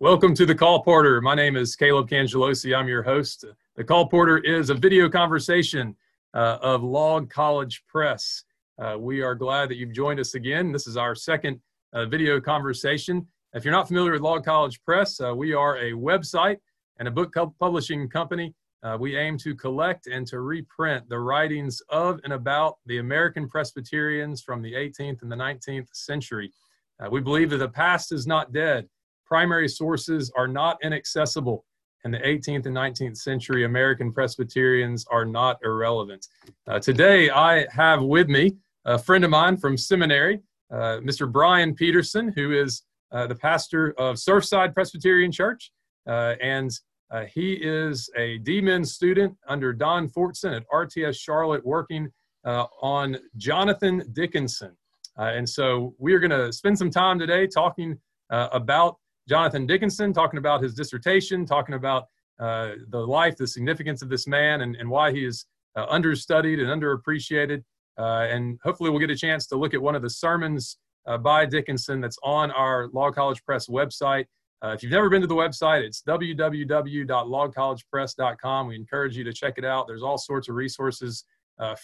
Welcome to the Call Porter. My name is Caleb Cangelosi. I'm your host. The Call Porter is a video conversation uh, of Log College Press. Uh, we are glad that you've joined us again. This is our second uh, video conversation. If you're not familiar with Log College Press, uh, we are a website and a book publishing company. Uh, we aim to collect and to reprint the writings of and about the American Presbyterians from the 18th and the 19th century. Uh, we believe that the past is not dead primary sources are not inaccessible, and the 18th and 19th century American Presbyterians are not irrelevant. Uh, today, I have with me a friend of mine from seminary, uh, Mr. Brian Peterson, who is uh, the pastor of Surfside Presbyterian Church, uh, and uh, he is a D-Min student under Don Fortson at RTS Charlotte, working uh, on Jonathan Dickinson. and so we are going to spend some time today talking about Jonathan Dickinson, talking about his dissertation, talking about uh, the life, the significance of this man, and, and why he is uh, understudied and underappreciated. Uh, and hopefully, we'll get a chance to look at one of the sermons uh, by Dickinson that's on our Log College Press website. Uh, if you've never been to the website, it's www.logcollegepress.com. We encourage you to check it out. There's all sorts of resources,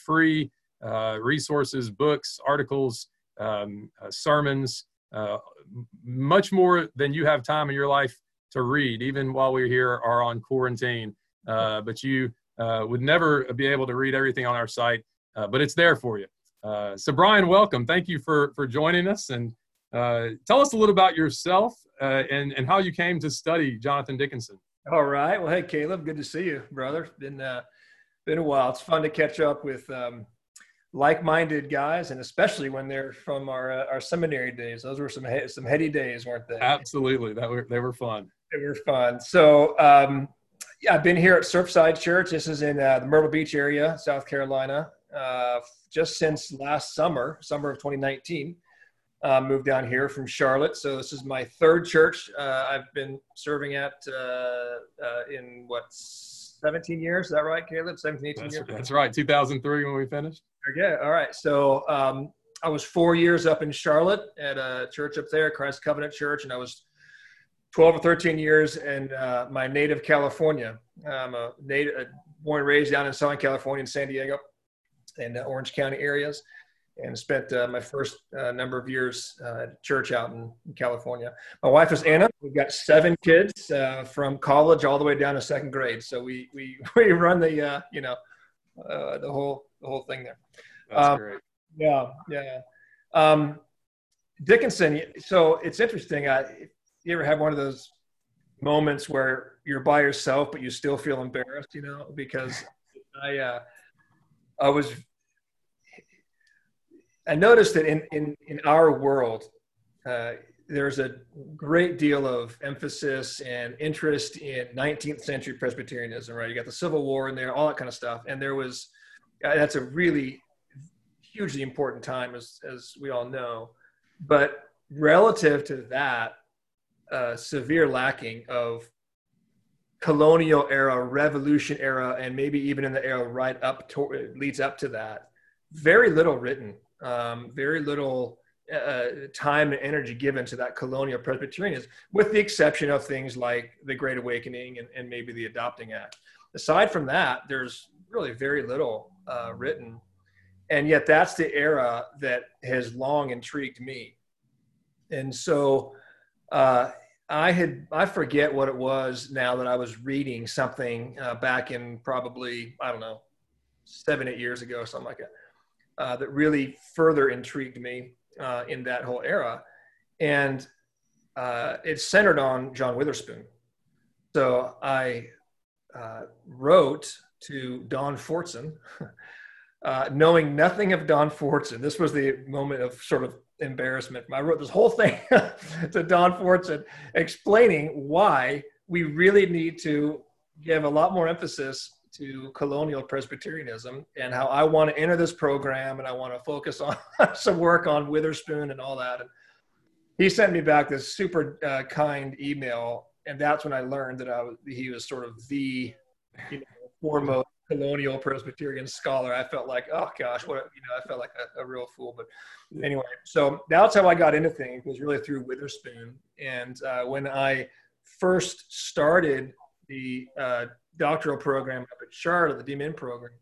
free resources, books, articles, um, sermons, uh, much more than you have time in your life to read, even while we're here are on quarantine. Uh, but you uh, would never be able to read everything on our site, uh, but it's there for you. So, Brian, welcome. Thank you for for joining us, and tell us a little about yourself and and how you came to study Jonathan Dickinson. All right. Well, hey, Caleb, good to see you, brother. Been been a while. It's fun to catch up with. Um, like-minded guys, and especially when they're from our uh, our seminary days. Those were some he- some heady days, weren't they? Absolutely, that were they were fun. They were fun. So um, yeah, I've been here at Surfside Church. This is in uh, the Myrtle Beach area, South Carolina, uh, just since last summer, summer of 2019. Uh, moved down here from Charlotte, so this is my third church uh, I've been serving at uh, in what 17 years. Is that right, Caleb? 17, 18 that's, years? That's right. 2003 when we finished. Okay. All right. So um, I was four years up in Charlotte at a church up there, Christ Covenant Church, and I was 12 or 13 years in uh, my native California. I'm a native, uh, born and raised down in Southern California in San Diego and uh, Orange County areas and spent uh, my first uh, number of years uh, at church out in, in, California. My wife is Anna. We've got seven kids uh, from college all the way down to second grade. So we we we run the uh, you know the whole the whole thing there. That's um, great. Yeah, yeah. Um, Dickinson. So it's interesting. I, you ever have one of those moments where you're by yourself but you still feel embarrassed? You know, because I uh, I was I noticed that in, in, in our world, uh, there's a great deal of emphasis and interest in 19th century Presbyterianism, right? You got the Civil War in there, all that kind of stuff. And there was, uh, that's a really hugely important time, as, as we all know. But relative to that, uh, severe lacking of colonial era, revolution era, and maybe even in the era right up to leads up to that, very little written um, very little uh, time and energy given to that colonial Presbyterianism, with the exception of things like the Great Awakening and, and maybe the Adopting Act. Aside from that, there's really very little uh, written. And yet, that's the era that has long intrigued me. And so, uh, I had I forget what it was now that I was reading something uh, back in probably I don't know seven eight years ago or something like that uh, that really further intrigued me uh, in that whole era. And uh, it's centered on John Witherspoon. So I uh, wrote to Don Fortson, uh, knowing nothing of Don Fortson. This was the moment of sort of embarrassment. I wrote this whole thing to Don Fortson explaining why we really need to give a lot more emphasis to colonial Presbyterianism and how I want to enter this program and I want to focus on some work on Witherspoon and all that. And he sent me back this super uh, kind email, and that's when I learned that I was, he was sort of the you know, foremost colonial Presbyterian scholar. I felt like, oh gosh, what you know, I felt like a, a real fool. But anyway, so that's how I got into things was really through Witherspoon. And uh, when I first started the uh, doctoral program up at Charlotte, the DMin program,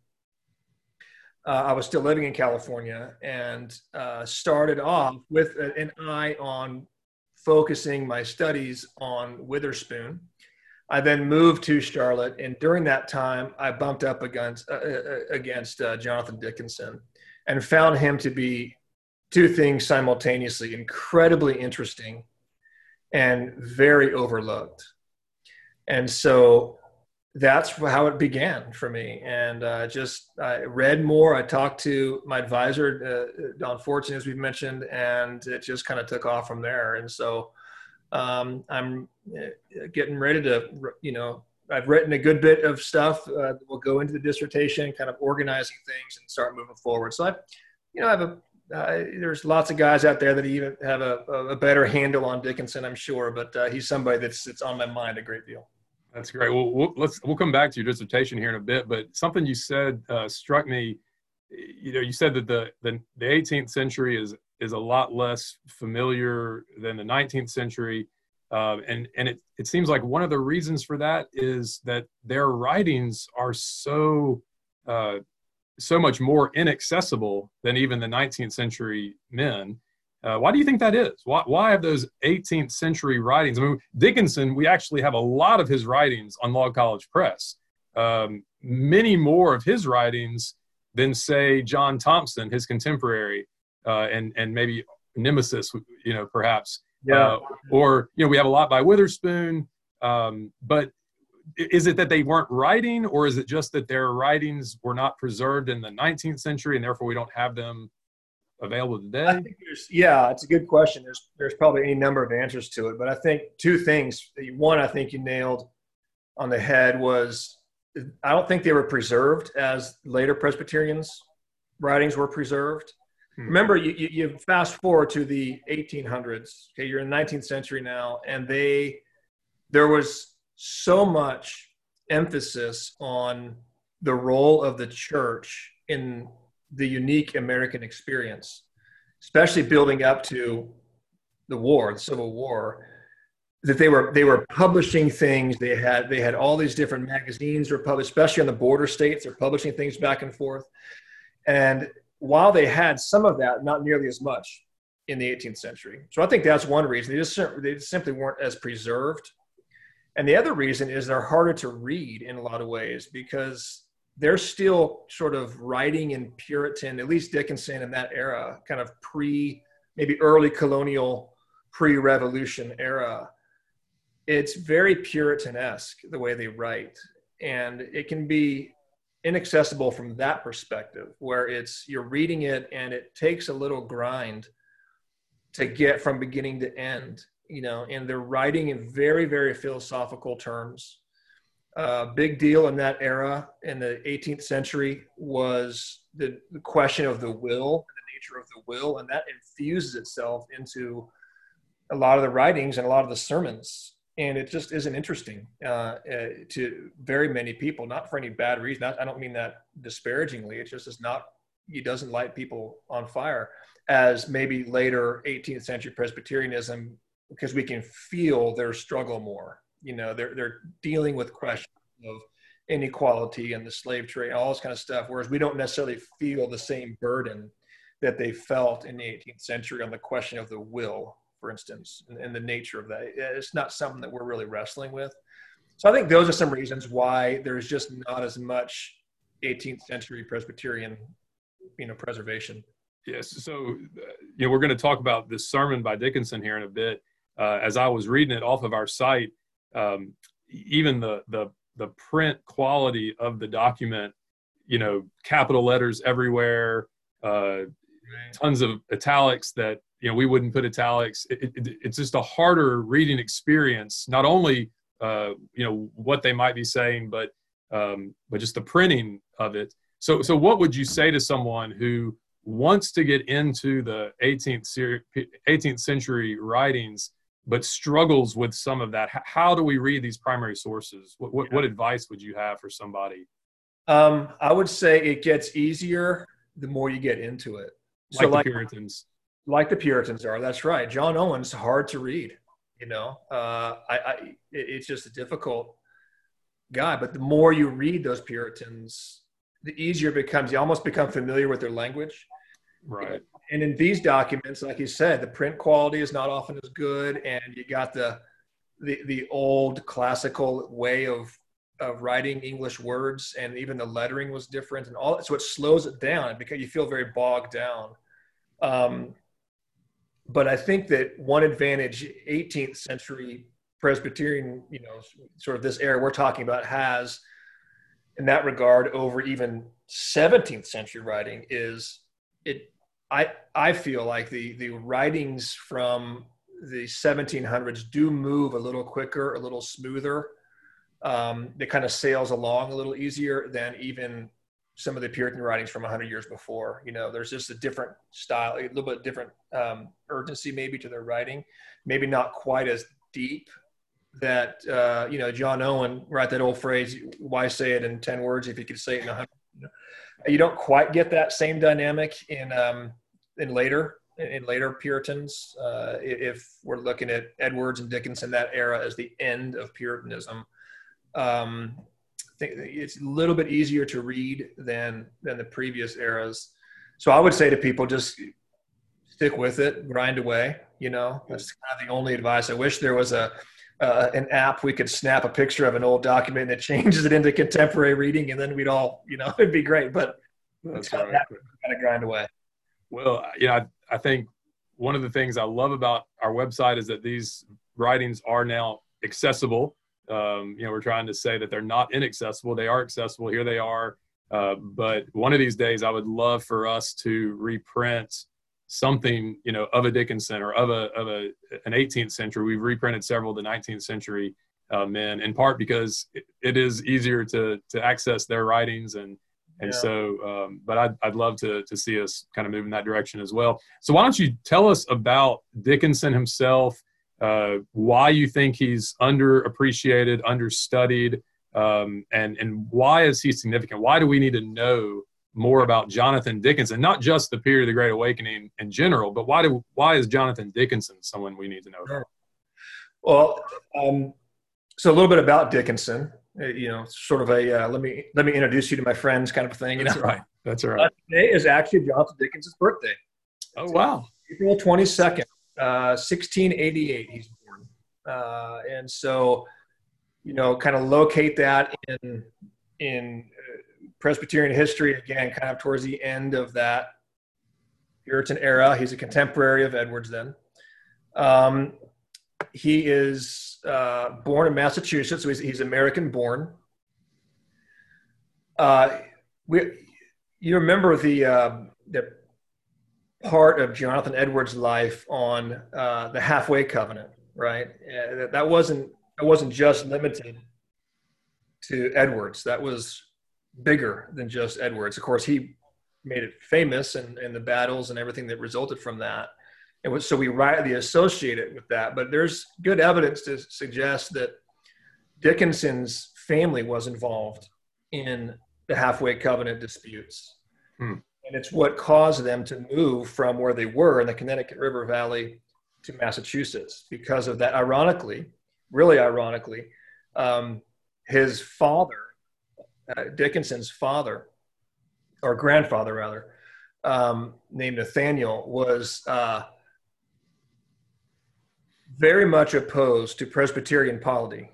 uh, I was still living in California and uh, started off with an eye on focusing my studies on Witherspoon. I then moved to Charlotte, and during that time, I bumped up against uh, uh against uh, Jonathan Dickinson, and found him to be two things simultaneously: incredibly interesting and very overlooked. And so that's how it began for me. And uh, just I read more. I talked to my advisor, uh, Don Fortson, as we've mentioned, and it just kind of took off from there. And so um, I'm uh, getting ready to, you know, I've written a good bit of stuff. Uh, we'll go into the dissertation, kind of organizing things and start moving forward. So I, you know, I have a uh, there's lots of guys out there that even have a, a better handle on Dickinson, I'm sure, but uh, he's somebody that's that's on my mind a great deal. That's great. Well, we'll, let's we'll come back to your dissertation here in a bit, but something you said uh, struck me. You know, you said that the, the the 18th century is is a lot less familiar than the 19th century, uh, and and it it seems like one of the reasons for that is that their writings are so uh, so much more inaccessible than even the 19th century men. Uh, why do you think that is? Why, why have those 18th century writings? I mean, Dickinson, we actually have a lot of his writings on Log College Press. Um, many more of his writings than, say, John Thompson, his contemporary, uh, and and maybe Nemesis, you know, perhaps. Yeah. Uh, or you know, we have a lot by Witherspoon. Um, but is it that they weren't writing, or is it just that their writings were not preserved in the 19th century, and therefore we don't have them available today? yeah, it's a good question. There's there's probably any number of answers to it, but I think two things. One, I think you nailed on the head was I don't think they were preserved as later Presbyterians' writings were preserved. Hmm. Remember, you, you, you, fast forward to the 1800s. Okay, you're in the 19th century now, and they there was so much emphasis on the role of the church in the unique American experience, especially building up to the war, the Civil War, that they were they were publishing things. They had they had all these different magazines were published, especially on the border states. They're publishing things back and forth. And while they had some of that, not nearly as much in the 18th century. So I think that's one reason. They just they simply weren't as preserved. And the other reason is they're harder to read in a lot of ways because they're still sort of writing in Puritan, at least Dickinson in that era, kind of pre, maybe early colonial, pre revolution era. It's very Puritan-esque the way they write. And it can be inaccessible from that perspective, where it's you're reading it and it takes a little grind to get from beginning to end, you know, and they're writing in very, very philosophical terms uh, big deal in that era in the 18th century was the, the question of the will and the nature of the will, and that infuses itself into a lot of the writings and a lot of the sermons. And it just isn't interesting uh, uh, to very many people, not for any bad reason. I, I don't mean that disparagingly. It just is not, it doesn't light people on fire as maybe later 18th century Presbyterianism, because we can feel their struggle more you know they're they're dealing with questions of inequality and the slave trade all this kind of stuff whereas we don't necessarily feel the same burden that they felt in the 18th century on the question of the will for instance and, and the nature of that it's not something that we're really wrestling with. So i think those are some reasons why there's just not as much 18th century presbyterian you know preservation. Yes so uh, you know we're going to talk about this sermon by dickinson here in a bit. Uh, as i was reading it off of our site um, even the the the print quality of the document you know capital letters everywhere uh, tons of italics that you know we wouldn't put italics it, it, it's just a harder reading experience not only uh, you know what they might be saying but um, but just the printing of it so so what would you say to someone who wants to get into the 18th, 18th century writings but struggles with some of that. How do we read these primary sources? What, what, yeah. what advice would you have for somebody? Um, I would say it gets easier the more you get into it. Like so the like, Puritans. Like the Puritans are. That's right. John Owen's hard to read. You know, uh, I, I it, it's just a difficult guy. But the more you read those Puritans, the easier it becomes. You almost become familiar with their language. Right. And in these documents, like you said, the print quality is not often as good, and you got the the, the old classical way of of writing English words, and even the lettering was different, and all. So it slows it down because you feel very bogged down. Um, but I think that one advantage 18th century Presbyterian, you know, sort of this era we're talking about has in that regard over even 17th century writing is it I I feel like the the writings from the 1700s do move a little quicker, a little smoother. Um, it kind of sails along a little easier than even some of the Puritan writings from 100 years before. You know, there's just a different style, a little bit different um, urgency maybe to their writing, maybe not quite as deep. That uh, you know, John Owen, right? That old phrase, "Why say it in 10 words if you could say it in 100?" You don't quite get that same dynamic in um, in later in later Puritans. Uh, if we're looking at Edwards and Dickinson, that era as the end of Puritanism, um, it's a little bit easier to read than than the previous eras. So I would say to people, just stick with it, grind away. You know, that's kind of the only advice. I wish there was a uh, an app we could snap a picture of an old document that changes it into contemporary reading, and then we'd all, you know, it'd be great. But that's right. Kind of grind away. Well, you yeah, I think one of the things I love about our website is that these writings are now accessible. Um, you know, we're trying to say that they're not inaccessible; they are accessible. Here they are. Uh, but one of these days, I would love for us to reprint something, you know, of a Dickinson or of a of a an 18th century. We've reprinted several of the 19th century uh, men, in part because it, it is easier to to access their writings and and yeah. so, um, but I'd, I'd love to, to see us kind of move in that direction as well. So why don't you tell us about Dickinson himself, uh, why you think he's underappreciated, understudied, um, and, and why is he significant? Why do we need to know more about Jonathan Dickinson, not just the period of the Great Awakening in general, but why do, why is Jonathan Dickinson someone we need to know about? Well, um, so a little bit about Dickinson. Uh, you know, sort of a uh, let me let me introduce you to my friends kind of thing. That's know? right. That's right. Uh, today is actually Jonathan Dickinson's birthday. Oh wow! April twenty second, uh, sixteen eighty eight. He's born, uh, and so you know, kind of locate that in in uh, Presbyterian history again, kind of towards the end of that Puritan era. He's a contemporary of Edwards then. Um, he is uh, born in Massachusetts, so he's, he's American born. Uh, we, you remember the uh, the part of Jonathan Edwards' life on uh, the halfway covenant, right? Uh, that wasn't that wasn't just limited to Edwards. That was bigger than just Edwards. Of course, he made it famous and, and the battles and everything that resulted from that and so we rightly associate it with that. But there's good evidence to suggest that Dickinson's family was involved in the halfway covenant disputes. Hmm. And it's what caused them to move from where they were in the Connecticut River Valley to Massachusetts because of that. Ironically, really ironically, um, his father, uh, Dickinson's father, or grandfather rather, um, named Nathaniel, was uh, very much opposed to Presbyterian polity.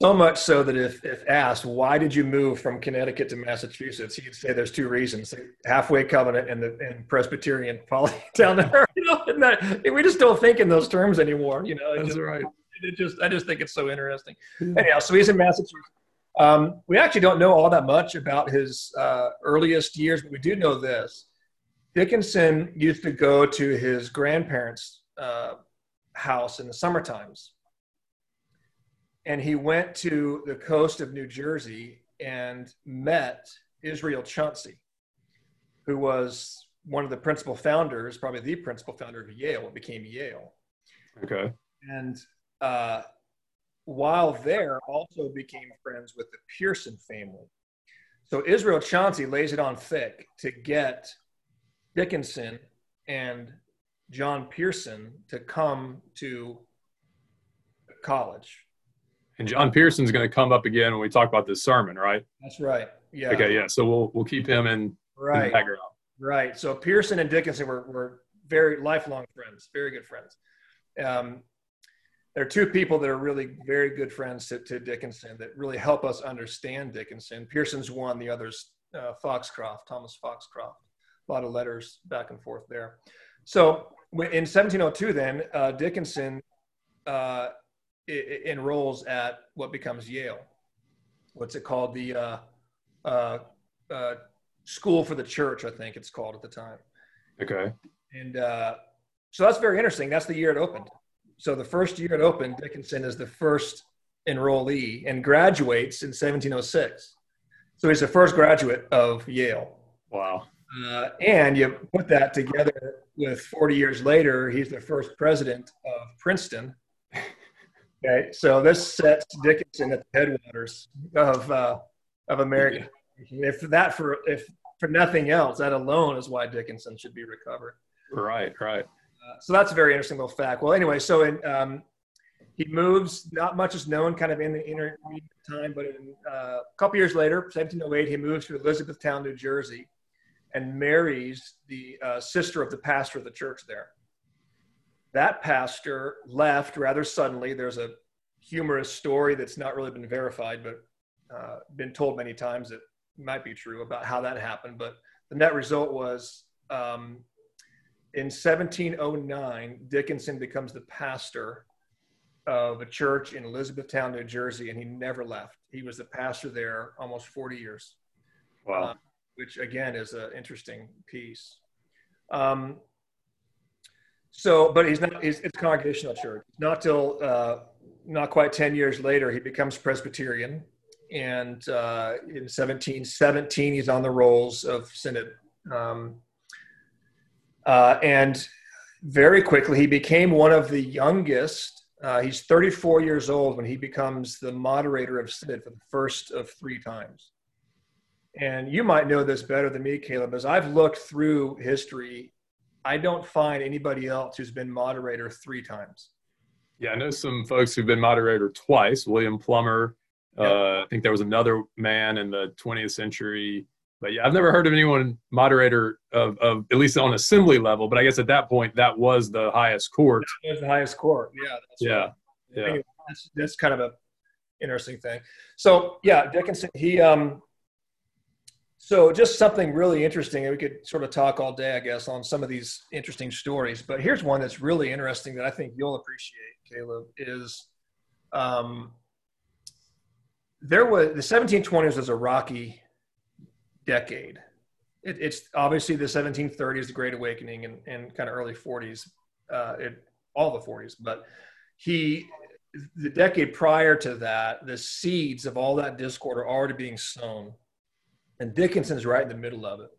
So much so that if, if asked, why did you move from Connecticut to Massachusetts? He'd say there's two reasons halfway covenant and the and Presbyterian polity down there. You know, and that, we just don't think in those terms anymore. You know, that's just, right. It just, I just think it's so interesting. Anyhow, so he's in Massachusetts. Um, we actually don't know all that much about his uh, earliest years, but we do know this. Dickinson used to go to his grandparents' uh, house in the summer times. And he went to the coast of New Jersey and met Israel Chauncey, who was one of the principal founders, probably the principal founder of Yale, what became Yale. Okay. And uh, while there, also became friends with the Pearson family. So Israel Chauncey lays it on thick to get Dickinson and John Pearson to come to college. And John Pearson's going to come up again when we talk about this sermon, right? That's right. Yeah. Okay. Yeah. So we'll we'll keep him in, right. in the background. Right. So Pearson and Dickinson were, were very lifelong friends, very good friends. Um, there are two people that are really very good friends to, to Dickinson that really help us understand Dickinson. Pearson's one, the other's uh, Foxcroft, Thomas Foxcroft. A lot of letters back and forth there. So in 1702, then uh, Dickinson uh, enrolls at what becomes Yale. What's it called? The uh, uh, uh, School for the Church, I think it's called at the time. Okay. And uh, so that's very interesting. That's the year it opened. So the first year it opened, Dickinson is the first enrollee and graduates in 1706. So he's the first graduate of Yale. Wow. Uh, and you put that together with 40 years later, he's the first president of Princeton. Okay, so this sets Dickinson at the headwaters of uh, of America. If that for if for nothing else, that alone is why Dickinson should be recovered. Right, right. Uh, so that's a very interesting little fact. Well, anyway, so in, um, he moves. Not much is known, kind of in the intermediate time, but in, uh, a couple years later, 1708, he moves to Elizabethtown, New Jersey, and marries the uh, sister of the pastor of the church there. That pastor left rather suddenly. There's a humorous story that's not really been verified, but uh, been told many times that might be true about how that happened. But the net result was um, in 1709, Dickinson becomes the pastor of a church in Elizabethtown, New Jersey, and he never left. He was the pastor there almost 40 years. Wow. Uh, which again is an interesting piece. Um, so, but he's not, he's, it's congregational church. Not till, uh, not quite 10 years later, he becomes Presbyterian. And uh, in 1717, he's on the rolls of synod. Um, uh, and very quickly, he became one of the youngest. Uh, he's 34 years old when he becomes the moderator of synod for the first of three times. And you might know this better than me, Caleb, as I've looked through history, I don't find anybody else who's been moderator three times. Yeah, I know some folks who've been moderator twice. William Plumer. Yep. Uh, I think there was another man in the 20th century. But yeah, I've never heard of anyone moderator of, of at least on assembly level. But I guess at that point, that was the highest court. That was the highest court. Yeah. yeah. Right. Yeah. Anyway, that's, that's kind of a interesting thing. So yeah, Dickinson, he, um, so just something really interesting, and we could sort of talk all day, I guess, on some of these interesting stories. But here's one that's really interesting that I think you'll appreciate, Caleb. Is um, there was the 1720s was a rocky decade. It, it's obviously the 1730s, the Great Awakening, and, and kind of early 40s, uh, it, all the 40s. But he, the decade prior to that, the seeds of all that discord are already being sown and Dickinson's right in the middle of it.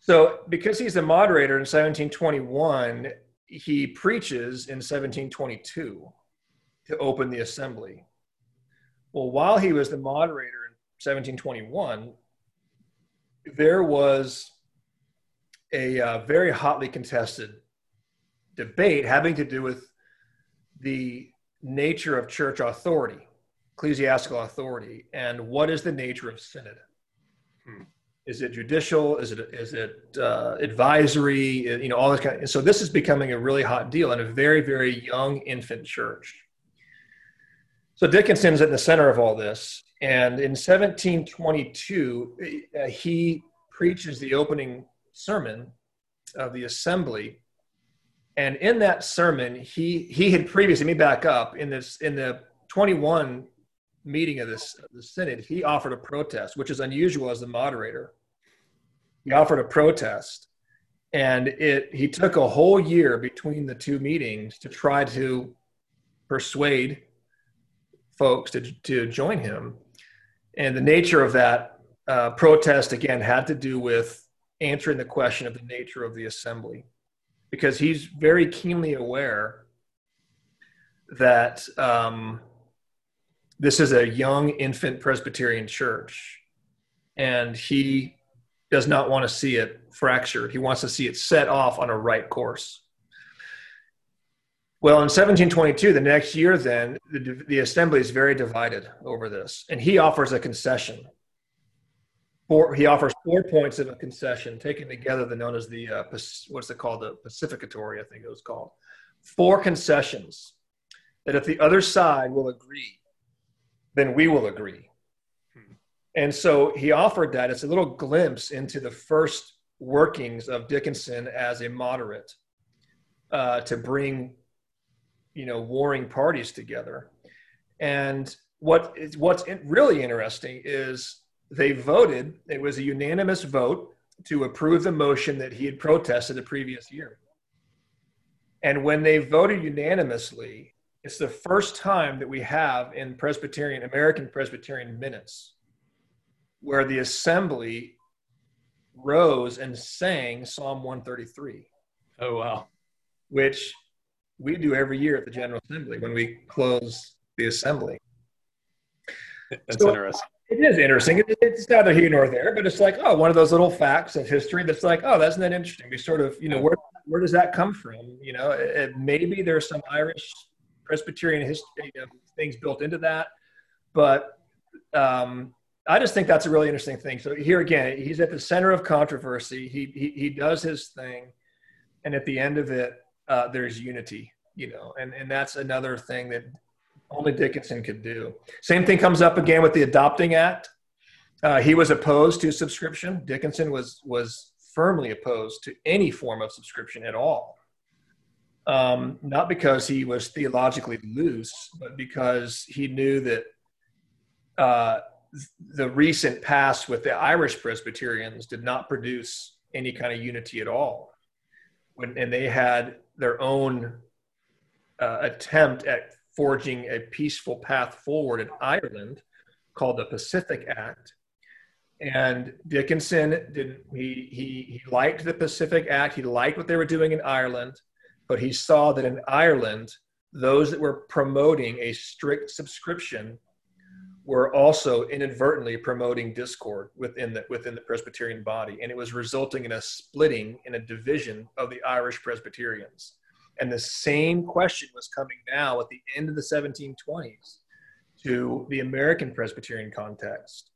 So, because he's the moderator in 1721, he preaches in 1722 to open the assembly. Well, while he was the moderator in 1721, there was a uh, very hotly contested debate having to do with the nature of church authority, ecclesiastical authority, and what is the nature of synod. Is it judicial? Is it is it uh, advisory? You know, all this kind. Of, so this is becoming a really hot deal in a very very young infant church. So Dickinson's at the center of all this, and in 1722 uh, he preaches the opening sermon of the assembly, and in that sermon he he had previously. Me back up in this in the 21 meeting of this the synod, he offered a protest, which is unusual as the moderator. He offered a protest, and it he took a whole year between the two meetings to try to persuade folks to to join him. And the nature of that uh, protest again had to do with answering the question of the nature of the assembly, because he's very keenly aware that. Um, this is a young infant Presbyterian church, and he does not want to see it fractured. He wants to see it set off on a right course. Well, in 1722, the next year, then the, the assembly is very divided over this, and he offers a concession. Four, he offers four points of a concession, taken together, the known as the uh, what's it called, the pacificatory, I think it was called. Four concessions that if the other side will agree, then we will agree. And so he offered that. It's a little glimpse into the first workings of Dickinson as a moderate uh, to bring you know warring parties together and what is what's really interesting is they voted it was a unanimous vote to approve the motion that he had protested the previous year and when they voted unanimously it's the first time that we have in presbyterian american presbyterian minutes where the assembly rose and sang psalm 133 oh wow which we do every year at the General Assembly when we close the assembly. That's so interesting. It is interesting. It's neither here nor there, but it's like, oh, one of those little facts of history that's like, oh, that's not interesting. We sort of, you know, where where does that come from? You know, it, maybe there's some Irish Presbyterian history you know, things built into that, but um, I just think that's a really interesting thing. So here again, he's at the center of controversy. He he, he does his thing, and at the end of it, uh, there's unity, you know, and, and that's another thing that only Dickinson could do. Same thing comes up again with the Adopting Act. Uh, he was opposed to subscription. Dickinson was was firmly opposed to any form of subscription at all. Um, not because he was theologically loose, but because he knew that uh, the recent past with the Irish Presbyterians did not produce any kind of unity at all. When, and they had their own uh, attempt at forging a peaceful path forward in Ireland called the Pacific Act. And Dickinson did he, he he liked the Pacific Act. He liked what they were doing in Ireland, but he saw that in Ireland, those that were promoting a strict subscription were also inadvertently promoting discord within the within the Presbyterian body, and it was resulting in a splitting in a division of the Irish Presbyterians. And the same question was coming now at the end of the 1720s to the American Presbyterian context.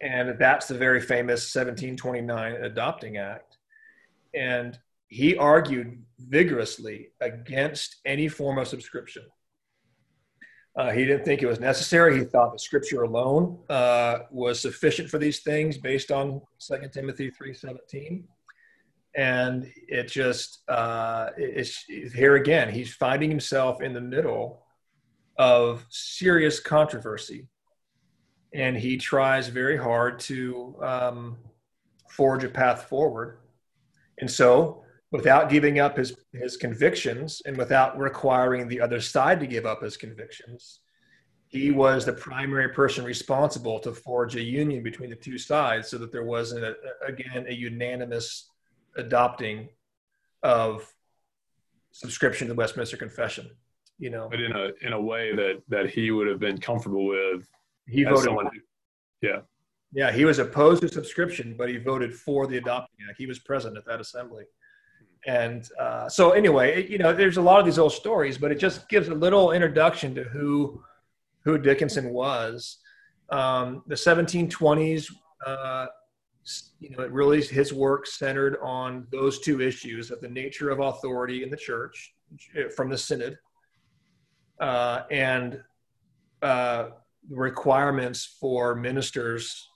And that's the very famous 1729 Adopting Act. And he argued vigorously against any form of subscription. Uh, he didn't think it was necessary. He thought the scripture alone uh, was sufficient for these things based on 2 Timothy 3.17 and it just uh, it's here again he's finding himself in the middle of serious controversy. And he tries very hard to um, forge a path forward. And so without giving up his, his convictions and without requiring the other side to give up his convictions he was the primary person responsible to forge a union between the two sides so that there wasn't a, again a unanimous adopting of subscription to the Westminster Confession. You know, but in a in a way that that he would have been comfortable with. He voted. Someone, yeah. Yeah, he was opposed to subscription, but he voted for the Adopting Act. He was present at that assembly. And uh, so, anyway, it, you know, there's a lot of these old stories, but it just gives a little introduction to who who Dickinson was. Um, the 1720s, uh, you know, it really his work centered on those two issues of the nature of authority in the church eh, from the synod uh, and uh, requirements for ministers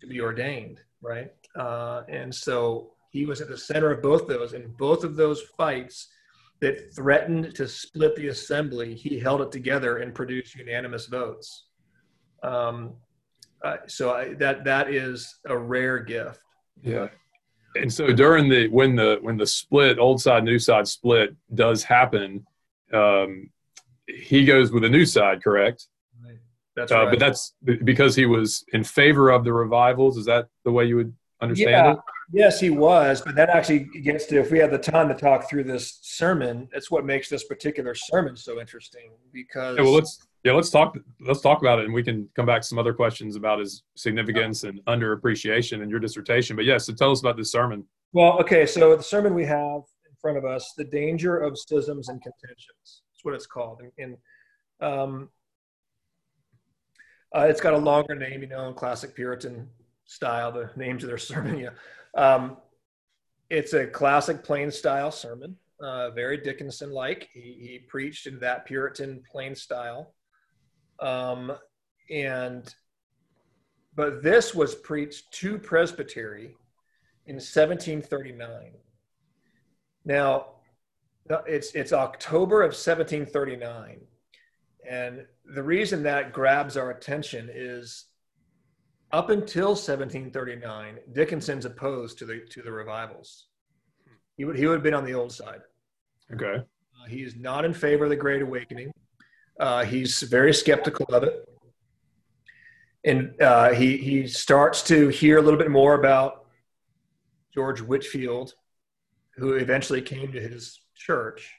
to be ordained, right? Uh, and so he was at the center of both those, and both of those fights that threatened to split the assembly, he held it together and produced unanimous votes. Um, uh, so I, that that is a rare gift. Yeah. And so during the when the when the split old side new side split does happen, um, he goes with the new side, correct? Right. That's uh, right. But that's because he was in favor of the revivals. Is that the way you would understand yeah. it? Yes, he was. But that actually gets to if we had the time to talk through this sermon, that's what makes this particular sermon so interesting because. Yeah, well, let's yeah, let's talk. Let's talk about it, and we can come back to some other questions about his significance and underappreciation in your dissertation. But yes, yeah, so tell us about this sermon. Well, okay, so the sermon we have in front of us, "The Danger of Schisms and Contentions." That's what it's called, and, and um, uh, it's got a longer name, you know, in classic Puritan style. The names of their sermon, yeah. Um, it's a classic plain style sermon, uh, very Dickinson-like. He, he, preached in that Puritan plain style, um, and but this was preached to presbytery in 1739. Now, it's it's October of 1739, and the reason that grabs our attention is up until 1739, Dickinson's opposed to the to the revivals. He would he would have been on the old side. Okay. Uh, he is not in favor of the Great Awakening. Uh, he's very skeptical of it, and uh, he he starts to hear a little bit more about George Whitefield, who eventually came to his church.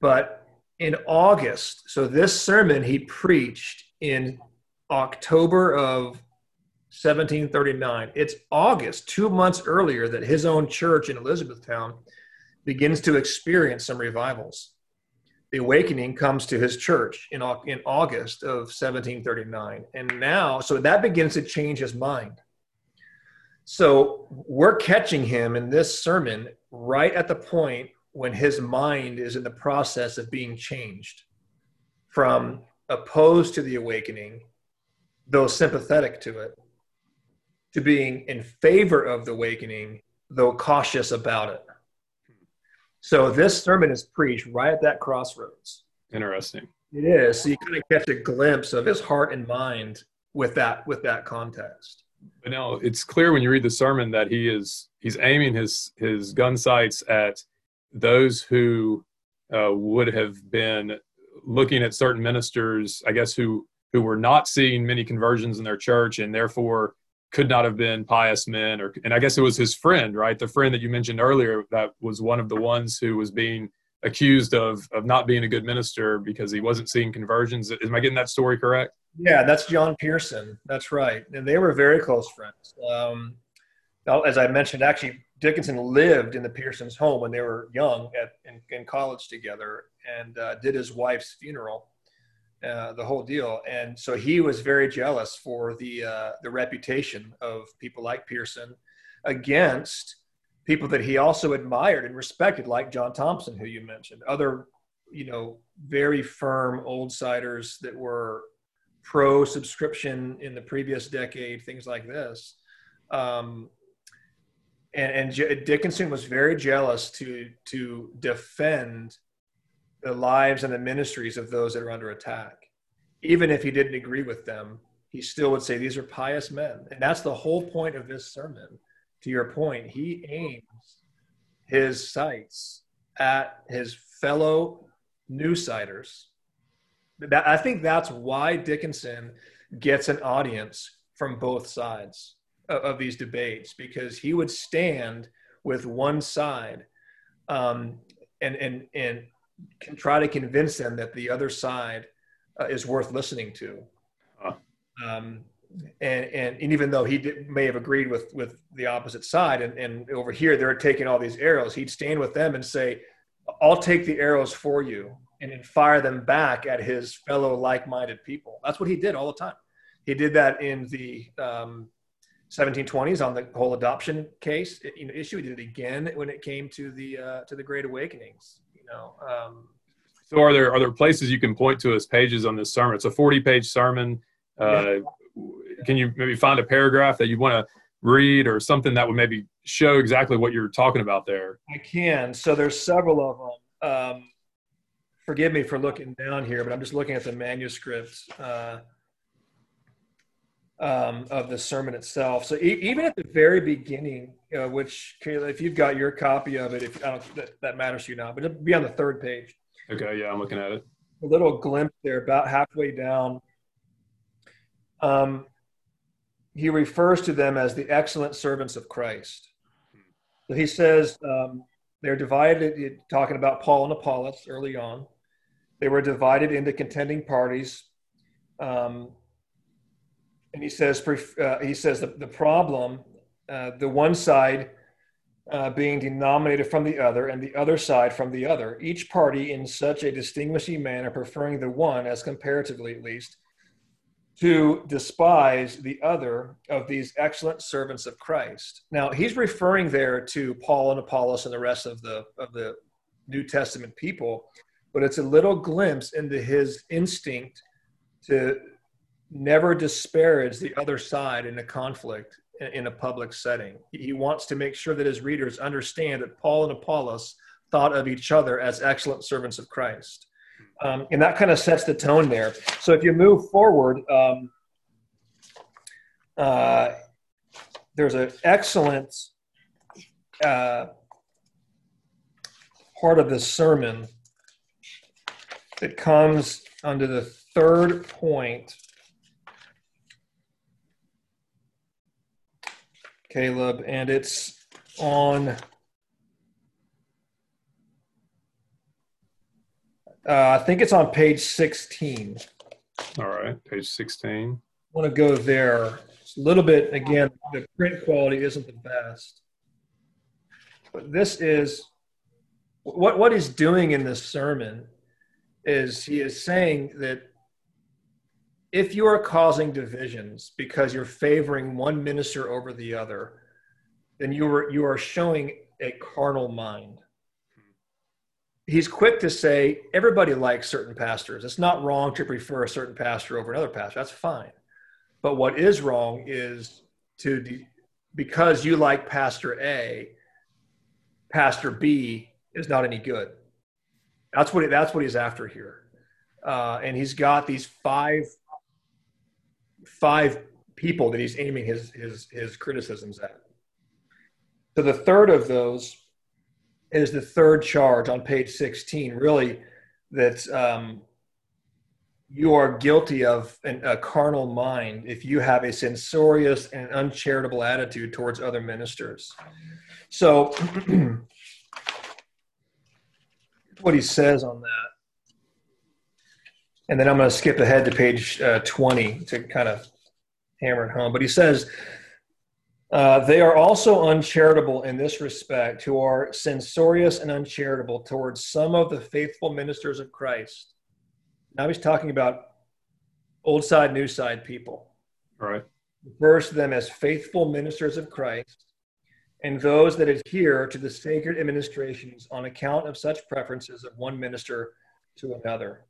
But in August, so this sermon he preached in October of 1739. It's August, two months earlier, that his own church in Elizabethtown begins to experience some revivals. The awakening comes to his church in, in August of 1739. And now, so that begins to change his mind. So we're catching him in this sermon right at the point when his mind is in the process of being changed from opposed to the awakening, though sympathetic to it, to being in favor of the awakening, though cautious about it. So this sermon is preached right at that crossroads. Interesting. It is. So you kind of catch a glimpse of his heart and mind with that with that context. But now it's clear when you read the sermon that he is he's aiming his his gun sights at those who uh, would have been looking at certain ministers, I guess, who who were not seeing many conversions in their church and therefore could not have been pious men or and i guess it was his friend right? The friend that you mentioned earlier that was one of the ones who was being accused of of not being a good minister because he wasn't seeing conversions. Am i getting that story correct? Yeah that's john pearson. That's right. And they were very close friends. Um, as i mentioned actually dickinson lived in the pearsons home when they were young at in, in college together and uh, did his wife's funeral uh, the whole deal. And so he was very jealous for the uh, the reputation of people like Pearson against people that he also admired and respected, like John Thompson, who you mentioned, other you know very firm old siders that were pro subscription in the previous decade, things like this. Um, and, and Dickinson was very jealous to to defend the lives and the ministries of those that are under attack. Even if he didn't agree with them, he still would say these are pious men. And that's the whole point of this sermon. To your point, he aims his sights at his fellow newsiders. That, I think that's why Dickinson gets an audience from both sides of, of these debates because he would stand with one side um, and, and, and can try to convince them that the other side uh, is worth listening to. Um, and, and, and even though he did, may have agreed with, with the opposite side and, and over here they're taking all these arrows, he'd stand with them and say, I'll take the arrows for you and then fire them back at his fellow like-minded people. That's what he did all the time. He did that in the um, 1720s on the whole adoption case you know, issue. He did it again when it came to the uh, to the Great Awakenings know. Um, so are there are there places you can point to as pages on this sermon? It's a 40 page sermon. Uh, yeah. Can you maybe find a paragraph that you want to read or something that would maybe show exactly what you're talking about there? I can. So there's several of them. Um, forgive me for looking down here, but I'm just looking at the manuscript uh, um, of the sermon itself. So e- even at the very beginning, uh, which Caleb, if you've got your copy of it, if I don't that, that matters to you now, but it'll be on the third page. Okay, yeah, I'm looking at it. A little glimpse there, about halfway down. Um, he refers to them as the excellent servants of Christ. So he says um, they're divided, talking about Paul and Apollos early on. They were divided into contending parties. Um, and he says, uh, he says the, the problem, uh, the one side uh, being denominated from the other, and the other side from the other, each party in such a distinguishing manner preferring the one, as comparatively at least, to despise the other of these excellent servants of Christ. Now he's referring there to Paul and Apollos and the rest of the of the New Testament people, but it's a little glimpse into his instinct to never disparage the other side in a conflict in a public setting. He wants to make sure that his readers understand that Paul and Apollos thought of each other as excellent servants of Christ. Um, and that kind of sets the tone there. So if you move forward, um, uh, there's an excellent uh, part of this sermon that comes under the third point Caleb, and it's on. Uh, I think it's on page 16. All right, page 16. I want to go there. It's a little bit, again, the print quality isn't the best. But this is what, what he's doing in this sermon is he is saying that if you are causing divisions because you're favoring one minister over the other, then you are you are showing a carnal mind. He's quick to say everybody likes certain pastors. It's not wrong to prefer a certain pastor over another pastor. That's fine. But what is wrong is to because you like pastor A, pastor B is not any good. That's what that's what he's after here. Uh, and he's got these five five people that he's aiming his his his criticisms at. So the third of those is the third charge on page 16, really that um, you are guilty of an, a carnal mind if you have a censorious and uncharitable attitude towards other ministers. So, what he says on that and then I'm going to skip ahead to page uh, 20 to kind of hammer it home. But he says, uh, they are also uncharitable in this respect, who are censorious and uncharitable towards some of the faithful ministers of Christ. Now he's talking about old side, new side people. Right. Refers to them as faithful ministers of Christ and those that adhere to the sacred administrations on account of such preferences of one minister to another.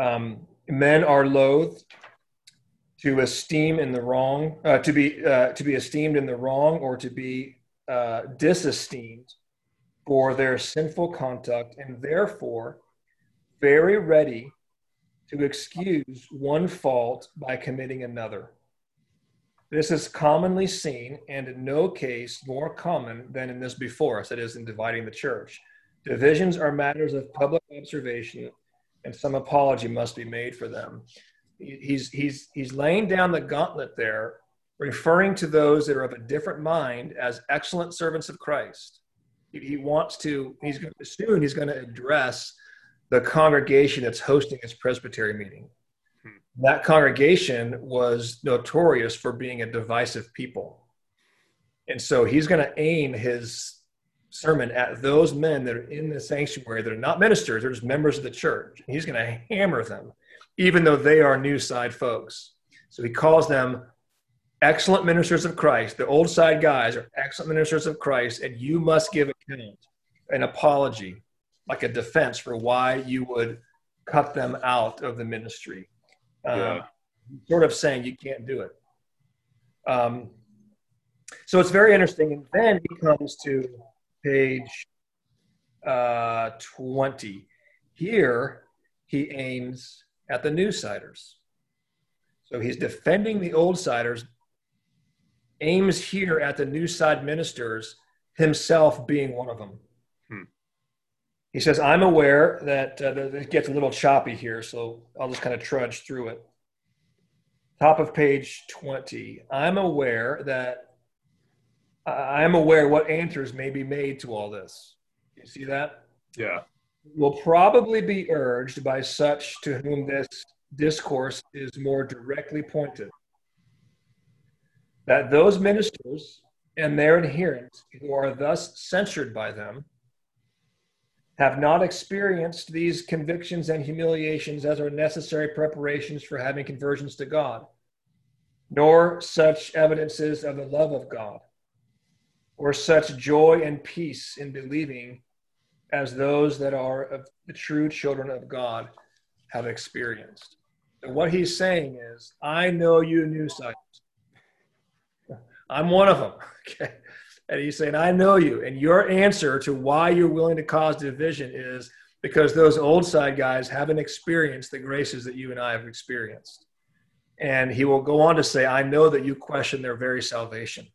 Um, men are loath to esteem in the wrong, uh, to be uh, to be esteemed in the wrong, or to be uh, disesteemed for their sinful conduct, and therefore very ready to excuse one fault by committing another. This is commonly seen, and in no case more common than in this before us, that is, in dividing the church. Divisions are matters of public observation and some apology must be made for them. He's, he's, he's laying down the gauntlet there, referring to those that are of a different mind as excellent servants of Christ. He, wants to, he's going to, soon he's going to address the congregation that's hosting his presbytery meeting. Hmm. That congregation was notorious for being a divisive people. And so he's going to aim his sermon at those men that are in the sanctuary that are not ministers, they're just members of the church. he's going to hammer them, even though they are new side folks. So he calls them excellent ministers of Christ. The old side guys are excellent ministers of Christ, and you must give account, an apology, like a defense for why you would cut them out of the ministry. Um, yeah. Um, sort of saying you can't do it. Um, so it's very interesting. And then he comes to page uh, 20. Here, he aims at the new siders. So he's defending the old siders, aims here at the new side ministers, himself being one of them. Hmm. He says, I'm aware that uh, it gets a little choppy here, so I'll just kind of trudge through it. Top of page 20. I'm aware that I am aware what answers may be made to all this. You see that? Yeah. Will probably be urged by such to whom this discourse is more directly pointed. That those ministers and their adherents, who are thus censured by them, have not experienced these convictions and humiliations as are necessary preparations for having conversions to God, nor such evidences of the love of God, or such joy and peace in believing as those that are of the true children of God have experienced. What he's saying is, I know you new side I'm one of them. Okay. And he's saying, I know you. And your answer to why you're willing to cause division is because those old side guys haven't experienced the graces that you and I have experienced. And he will go on to say, I know that you question their very salvation.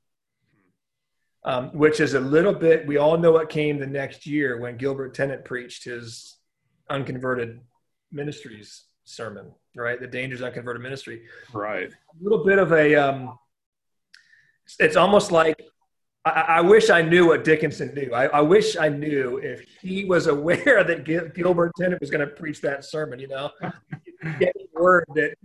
Um, which is a little bit, we all know what came the next year when Gilbert Tennent preached his unconverted ministries sermon, right? The dangers of unconverted ministry. Right. A little bit of a, um, it's almost like I, I, wish I knew what Dickinson knew. I, I, wish I knew if he was aware that Gilbert Tennent was going to preach that sermon. You know, getting word that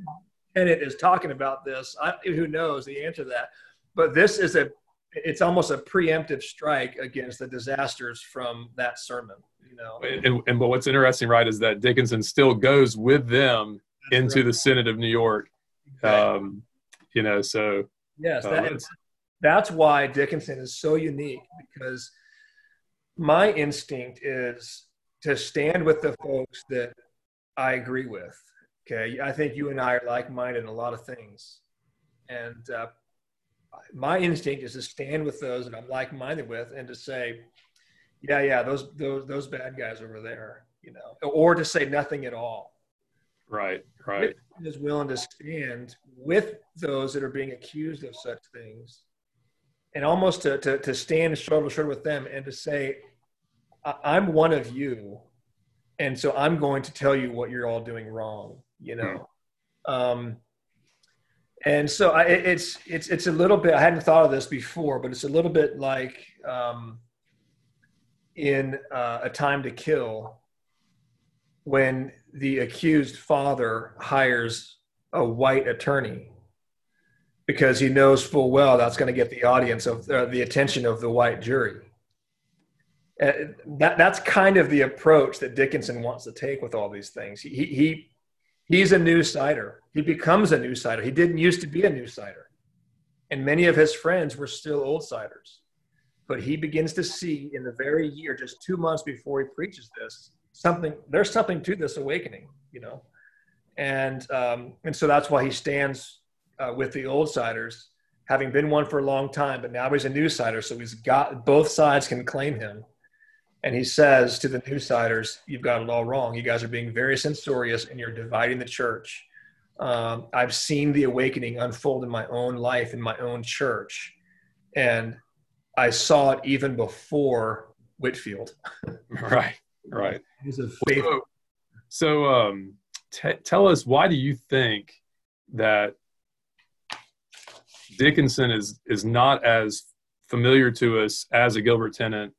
Tennent is talking about this. I, who knows the answer to that? But this is a it's almost a preemptive strike against the disasters from that sermon. You know, and, and but what's interesting, right, is that Dickinson still goes with them That's into right. the Synod of New York. Um, you know, so yes, uh, that, that's why Dickinson is so unique because my instinct is to stand with the folks that I agree with. Okay. I think you and I are like minded in a lot of things. And uh, my instinct is to stand with those that I'm like minded with and to say, yeah, yeah, those, those, those bad guys over there, you know, or to say nothing at all. Right, right. Is willing to stand with those that are being accused of such things and almost to, to, to stand shoulder to shoulder with them and to say, I'm one of you. And so I'm going to tell you what you're all doing wrong, you know? Um, and so I, it's, it's, it's a little bit, I hadn't thought of this before, but it's a little bit like um, in uh, A Time to Kill when the accused father hires a white attorney because he knows full well that's going to get the audience of uh, the attention of the white jury. Uh, that that's kind of the approach that Dickinson wants to take with all these things. He he he's a new sider. He becomes a new sider. He didn't used to be a new sider, and many of his friends were still old siders. But he begins to see in the very year, just two months before he preaches this, something. There's something to this awakening, you know, and um, and so that's why he stands uh, with the old siders, having been one for a long time, but now he's a new sider. So he's got both sides can claim him. And he says to the new siders, You've got it all wrong. You guys are being very censorious and you're dividing the church. Um, I've seen the awakening unfold in my own life, in my own church. And I saw it even before Whitefield. right, right. He's a faith. So, um, t- tell us, why do you think that Dickinson is is not as familiar to us as a Gilbert Tennent.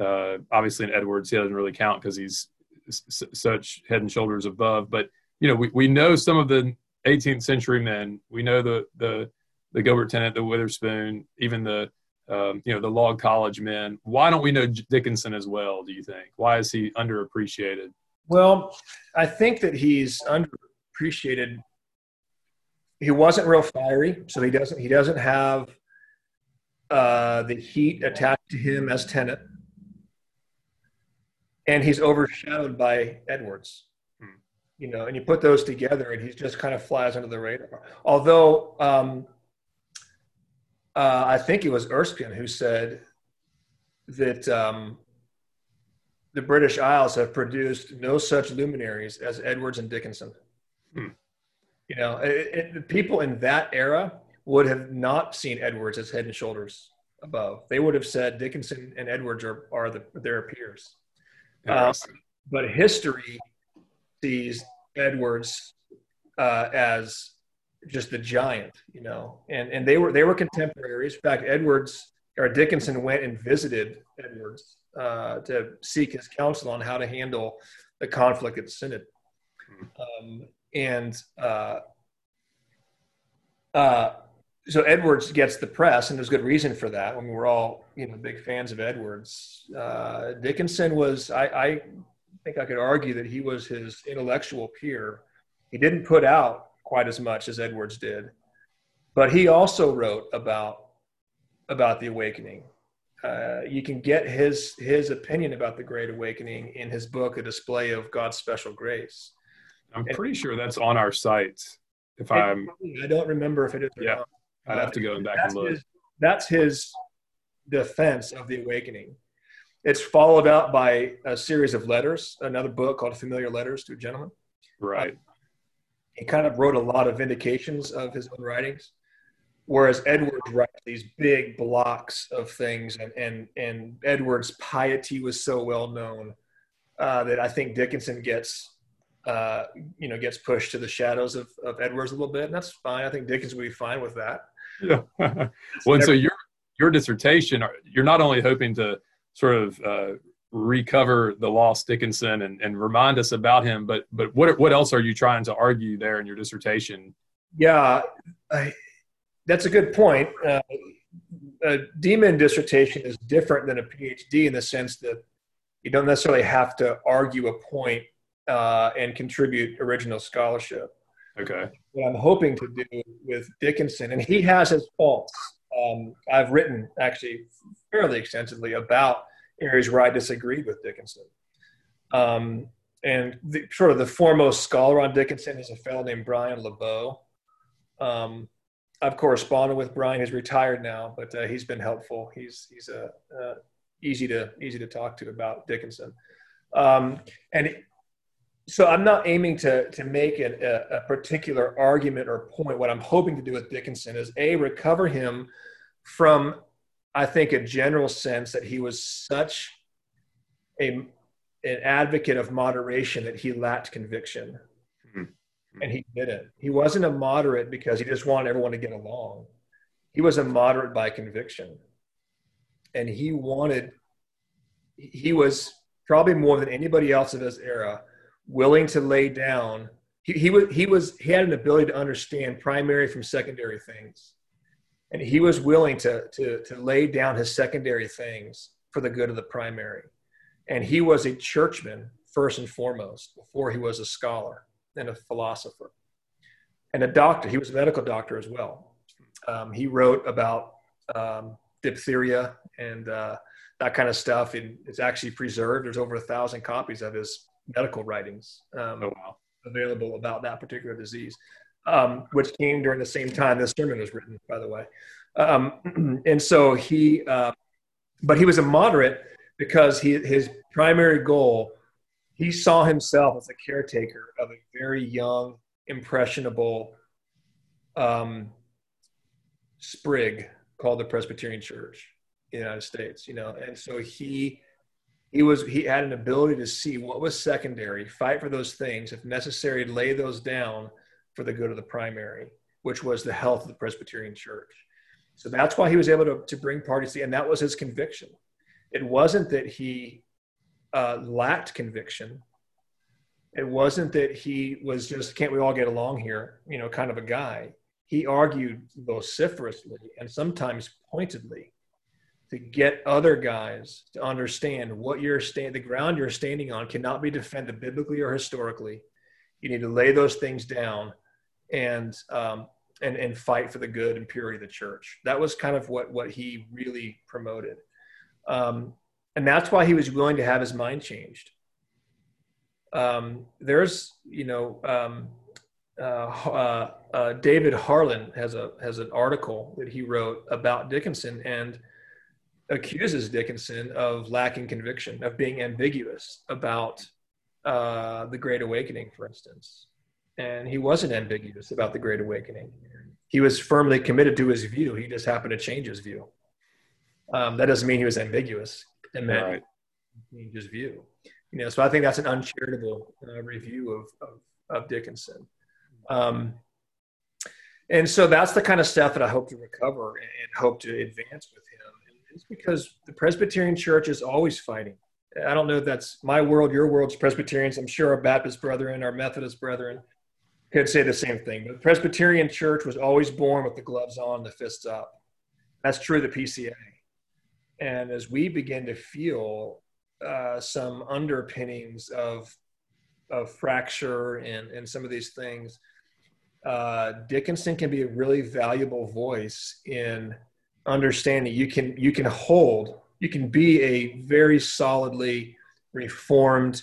Uh, obviously, in Edwards, he doesn't really count because he's s- such head and shoulders above. But you know, we, we know some of the 18th century men. We know the the the Gilbert Tennent, the Witherspoon, even the um, you know the Log College men. Why don't we know Dickinson as well? Do you think? Why is he underappreciated? Well, I think that he's underappreciated he wasn't real fiery, so he doesn't he doesn't have uh, the heat attached to him as Tennent, and he's overshadowed by Edwards. Hmm. You know, and you put those together, and he just kind of flies under the radar. Although um, uh, I think it was Erskine who said that um, the British Isles have produced no such luminaries as Edwards and Dickinson. Hmm. You know, it, it, people in that era would have not seen Edwards as head and shoulders above. They would have said Dickinson and Edwards are, are the, their peers. Um, but history sees Edwards uh, as just the giant, you know, and, and they were they were contemporaries. In fact, Edwards or Dickinson went and visited Edwards uh, to seek his counsel on how to handle the conflict at Synod. Hmm. Um, and uh, uh, so Edwards gets the press, and there's good reason for that. I mean, we're all you know big fans of Edwards. Uh, Dickinson was, I, I think, I could argue that he was his intellectual peer. He didn't put out quite as much as Edwards did, but he also wrote about about the awakening. Uh, you can get his his opinion about the Great Awakening in his book, A Display of God's Special Grace. I'm pretty sure that's on our site. If I'm, I don't remember if it is. yeah, not. I'd have to go back that's and look. His, that's his defense of the awakening. It's followed up by a series of letters, another book called Familiar Letters to a Gentleman. Right. he kind of wrote a lot of vindications of his own writings, whereas Edwards writes these big blocks of things, and and and Edwards' piety was so well known uh, that I think Dickinson gets. Uh, you know, gets pushed to the shadows of, of Edwards a little bit, and that's fine. I think Dickinson would be fine with that. Yeah. well, and so your your dissertation, you're not only hoping to sort of uh, recover the lost Dickinson and, and remind us about him, but but what what else are you trying to argue there in your dissertation? Yeah, I, that's a good point. Uh, a DMin dissertation is different than a PhD in the sense that you don't necessarily have to argue a point uh, and contribute original scholarship. Okay. What I'm hoping to do with Dickinson, and he has his faults. Um, I've written actually fairly extensively about areas where I disagreed with Dickinson. Um, and the, sort of the foremost scholar on Dickinson is a fellow named Bryan LeBeau. Um, I've corresponded with Bryan. He's retired now, but uh, he's been helpful. He's he's a uh, uh, easy to easy to talk to about Dickinson. Um, and so I'm not aiming to to make a, a, particular argument or point. What I'm hoping to do with Dickinson is a recover him from, I think, a general sense that he was such a an advocate of moderation that he lacked conviction, mm-hmm. and he didn't. He wasn't a moderate because he just wanted everyone to get along. He was a moderate by conviction, and he wanted. He was probably more than anybody else of his era willing to lay down. He, he was he was he had an ability to understand primary from secondary things, and he was willing to to to lay down his secondary things for the good of the primary. And he was a churchman first and foremost before he was a scholar and a philosopher and a doctor. He was a medical doctor as well. Um, he wrote about um, diphtheria and uh, that kind of stuff. And it's actually preserved. There's over a thousand copies of his medical writings um, oh, wow. available about that particular disease, um, which came during the same time this sermon was written, by the way. Um, and so he, uh, but he was a moderate because he, his primary goal, he saw himself as a caretaker of a very young, impressionable um, sprig called the Presbyterian Church in the United States, you know, and so he he was he had an ability to see what was secondary fight for those things if necessary lay those down for the good of the primary which was the health of the presbyterian church. So that's why he was able to, to bring parties and that was his conviction. It wasn't that he uh, lacked conviction. It wasn't that he was just can't we all get along here? you know kind of a guy. He argued vociferously and sometimes pointedly to get other guys to understand what you're stand the ground you're standing on cannot be defended biblically or historically. You need to lay those things down and um, and and fight for the good and purity of the church. That was kind of what what he really promoted, um, and that's why he was willing to have his mind changed. Um, there's you know um, uh, uh, uh, David Harlan has a has an article that he wrote about Dickinson and accuses Dickinson of lacking conviction, of being ambiguous about uh, the Great Awakening, for instance. And he wasn't ambiguous about the Great Awakening. He was firmly committed to his view. He just happened to change his view. Um, that doesn't mean he was ambiguous. It meant right. change his view. You know, so I think that's an uncharitable uh, review of, of, of Dickinson. Um, and so that's the kind of stuff that I hope to recover and, and hope to advance with it's because the Presbyterian Church is always fighting. I don't know if that's my world, your world's Presbyterians. I'm sure our Baptist brethren, our Methodist brethren, could say the same thing. But the Presbyterian Church was always born with the gloves on, the fists up. That's true of the PCA. And as we begin to feel uh, some underpinnings of of fracture and and some of these things, uh, Dickinson can be a really valuable voice in understanding. You can you can hold. You can be a very solidly reformed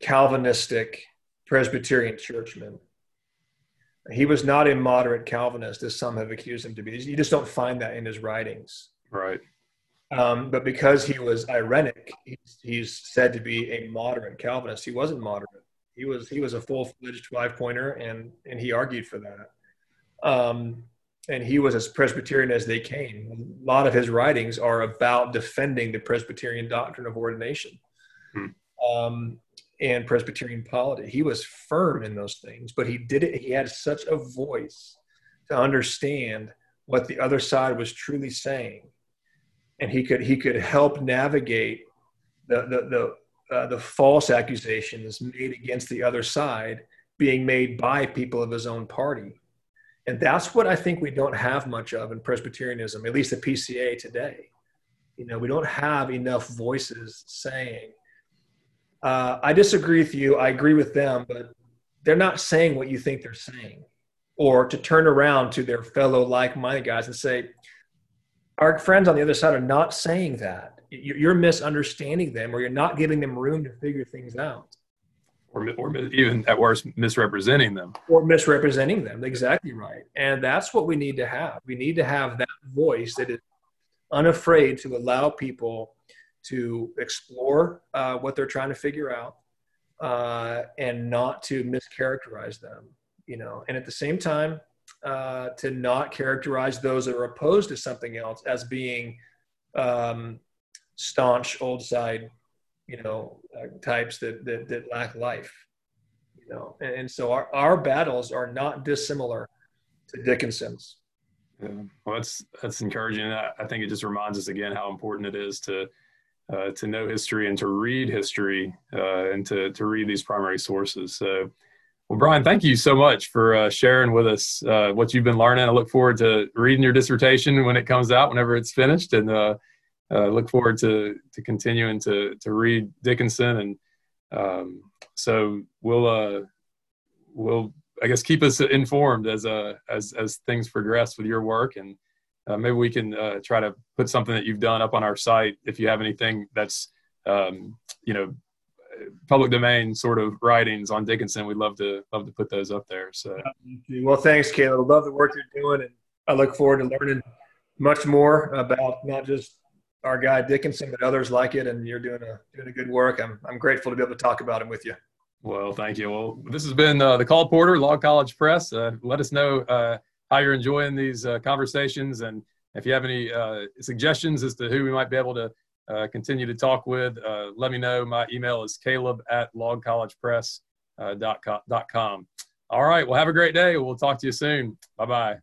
Calvinistic Presbyterian churchman. He was not a moderate Calvinist, as some have accused him to be. You just don't find that in his writings. Right. Um, but because he was Irenic, he's, he's, said to be a moderate Calvinist. He wasn't moderate. He was he was a full fledged five pointer, and and he argued for that. Um, and he was as Presbyterian as they came. A lot of his writings are about defending the Presbyterian doctrine of ordination. Hmm. Um, and Presbyterian polity. He was firm in those things, but he did it. He had such a voice to understand what the other side was truly saying, and he could he could help navigate the the the, uh, the false accusations made against the other side being made by people of his own party. And that's what I think we don't have much of in Presbyterianism, at least the PCA today. You know, we don't have enough voices saying, uh, I disagree with you. I agree with them, but they're not saying what you think they're saying. Or to turn around to their fellow like minded guys and say, our friends on the other side are not saying that. You're misunderstanding them or you're not giving them room to figure things out. Or, or even at worst, misrepresenting them. Or misrepresenting them. Exactly right. And that's what we need to have. We need to have that voice that is unafraid to allow people to explore uh, what they're trying to figure out uh, and not to mischaracterize them you know and at the same time uh, to not characterize those that are opposed to something else as being um, staunch old side you know uh, types that, that, that lack life you know and, and so our, our battles are not dissimilar to dickinson's yeah. well that's that's encouraging I, I think it just reminds us again how important it is to uh, to know history and to read history uh, and to, to read these primary sources. So, well, Brian, thank you so much for uh, sharing with us uh, what you've been learning. I look forward to reading your dissertation when it comes out, whenever it's finished, and uh, uh, look forward to to continuing to to read Dickinson. And um, so we'll we'll I guess keep us informed as uh as as things progress with your work and uh, maybe we can uh, try to put something that you've done up on our site if you have anything that's um, you know public domain sort of writings on Dickinson. We'd love to love to put those up there. So well, thanks, Caleb. Love the work you're doing, and I look forward to learning much more about not just our guy Dickinson, but others like it. And you're doing a doing a good work. I'm I'm grateful to be able to talk about him with you. Well, thank you. Well, this has been uh, the Call Porter Log College Press. Uh, let us know uh, how you're enjoying these uh, conversations. And if you have any uh, suggestions as to who we might be able to uh, continue to talk with, let me know. My email is caleb at logcollegepress.com. All right. Well, have a great day. We'll talk to you soon. Bye bye.